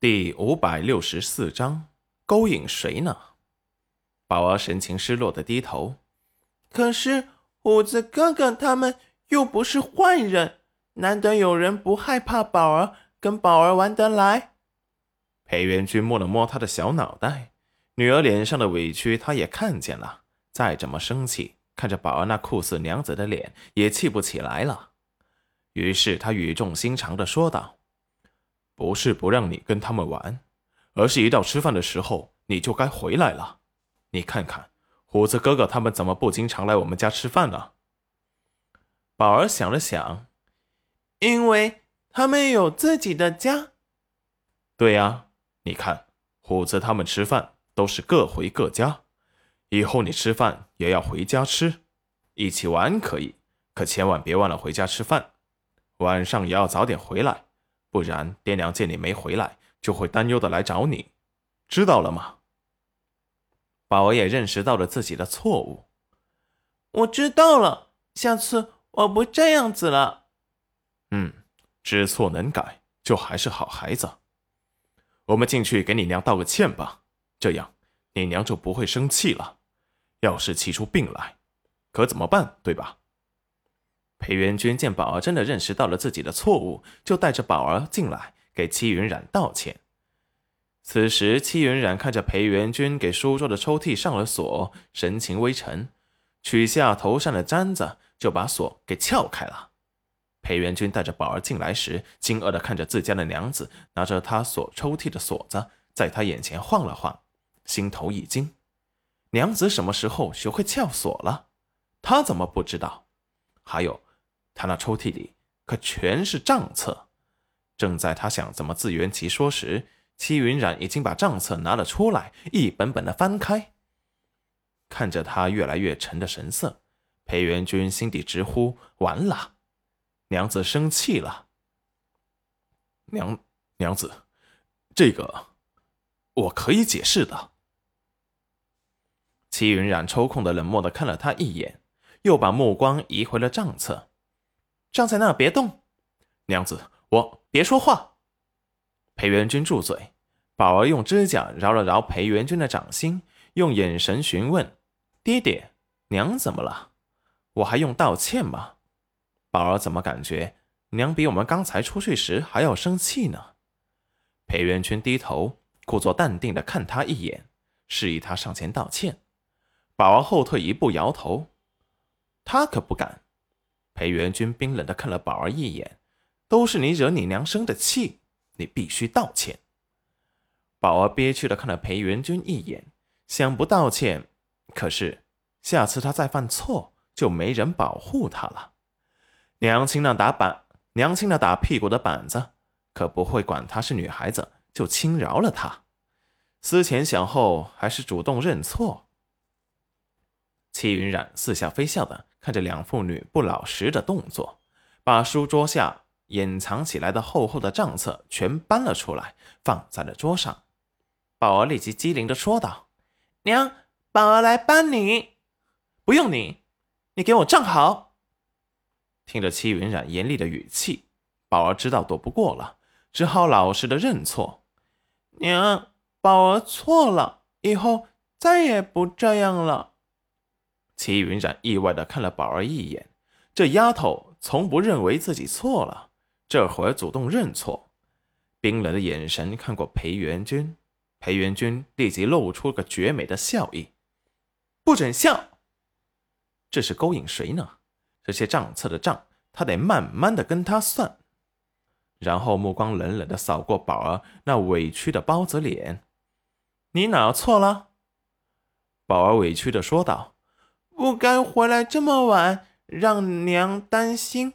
第五百六十四章，勾引谁呢？宝儿神情失落的低头。可是虎子哥哥他们又不是坏人，难得有人不害怕宝儿，跟宝儿玩得来。裴元君摸了摸他的小脑袋，女儿脸上的委屈他也看见了。再怎么生气，看着宝儿那酷似娘子的脸，也气不起来了。于是他语重心长的说道。不是不让你跟他们玩，而是一到吃饭的时候你就该回来了。你看看虎子哥哥他们怎么不经常来我们家吃饭呢？宝儿想了想，因为他们有自己的家。对呀，你看虎子他们吃饭都是各回各家，以后你吃饭也要回家吃，一起玩可以，可千万别忘了回家吃饭，晚上也要早点回来。不然，爹娘见你没回来，就会担忧的来找你，知道了吗？宝儿也认识到了自己的错误，我知道了，下次我不这样子了。嗯，知错能改，就还是好孩子。我们进去给你娘道个歉吧，这样你娘就不会生气了。要是气出病来，可怎么办？对吧？裴元君见宝儿真的认识到了自己的错误，就带着宝儿进来给戚云染道歉。此时，戚云染看着裴元君给书桌的抽屉上了锁，神情微沉，取下头上的簪子，就把锁给撬开了。裴元君带着宝儿进来时，惊愕地看着自家的娘子拿着他锁抽屉的锁子在他眼前晃了晃，心头一惊：娘子什么时候学会撬锁了？他怎么不知道？还有。他那抽屉里可全是账册，正在他想怎么自圆其说时，戚云染已经把账册拿了出来，一本本的翻开。看着他越来越沉的神色，裴元君心底直呼：完了，娘子生气了。娘娘子，这个我可以解释的。戚云染抽空的冷漠的看了他一眼，又把目光移回了账册。站在那别动，娘子，我别说话。裴元君住嘴。宝儿用指甲挠了挠裴元君的掌心，用眼神询问：“爹爹，娘怎么了？我还用道歉吗？”宝儿怎么感觉娘比我们刚才出去时还要生气呢？裴元君低头，故作淡定的看他一眼，示意他上前道歉。宝儿后退一步，摇头：“他可不敢。”裴元君冰冷的看了宝儿一眼，都是你惹你娘生的气，你必须道歉。宝儿憋屈的看了裴元君一眼，想不道歉，可是下次他再犯错，就没人保护他了。娘亲那打板，娘亲那打屁股的板子，可不会管她是女孩子就轻饶了她。思前想后，还是主动认错。戚云染似笑非笑的。看着两父女不老实的动作，把书桌下隐藏起来的厚厚的账册全搬了出来，放在了桌上。宝儿立即机灵的说道：“娘，宝儿来帮你，不用你，你给我站好。”听着戚云染严厉的语气，宝儿知道躲不过了，只好老实的认错：“娘，宝儿错了，以后再也不这样了。”齐云染意外的看了宝儿一眼，这丫头从不认为自己错了，这会儿主动认错。冰冷的眼神看过裴元君，裴元君立即露出个绝美的笑意，不准笑。这是勾引谁呢？这些账册的账，他得慢慢的跟他算。然后目光冷冷的扫过宝儿那委屈的包子脸，你哪错了？宝儿委屈的说道。不该回来这么晚，让娘担心。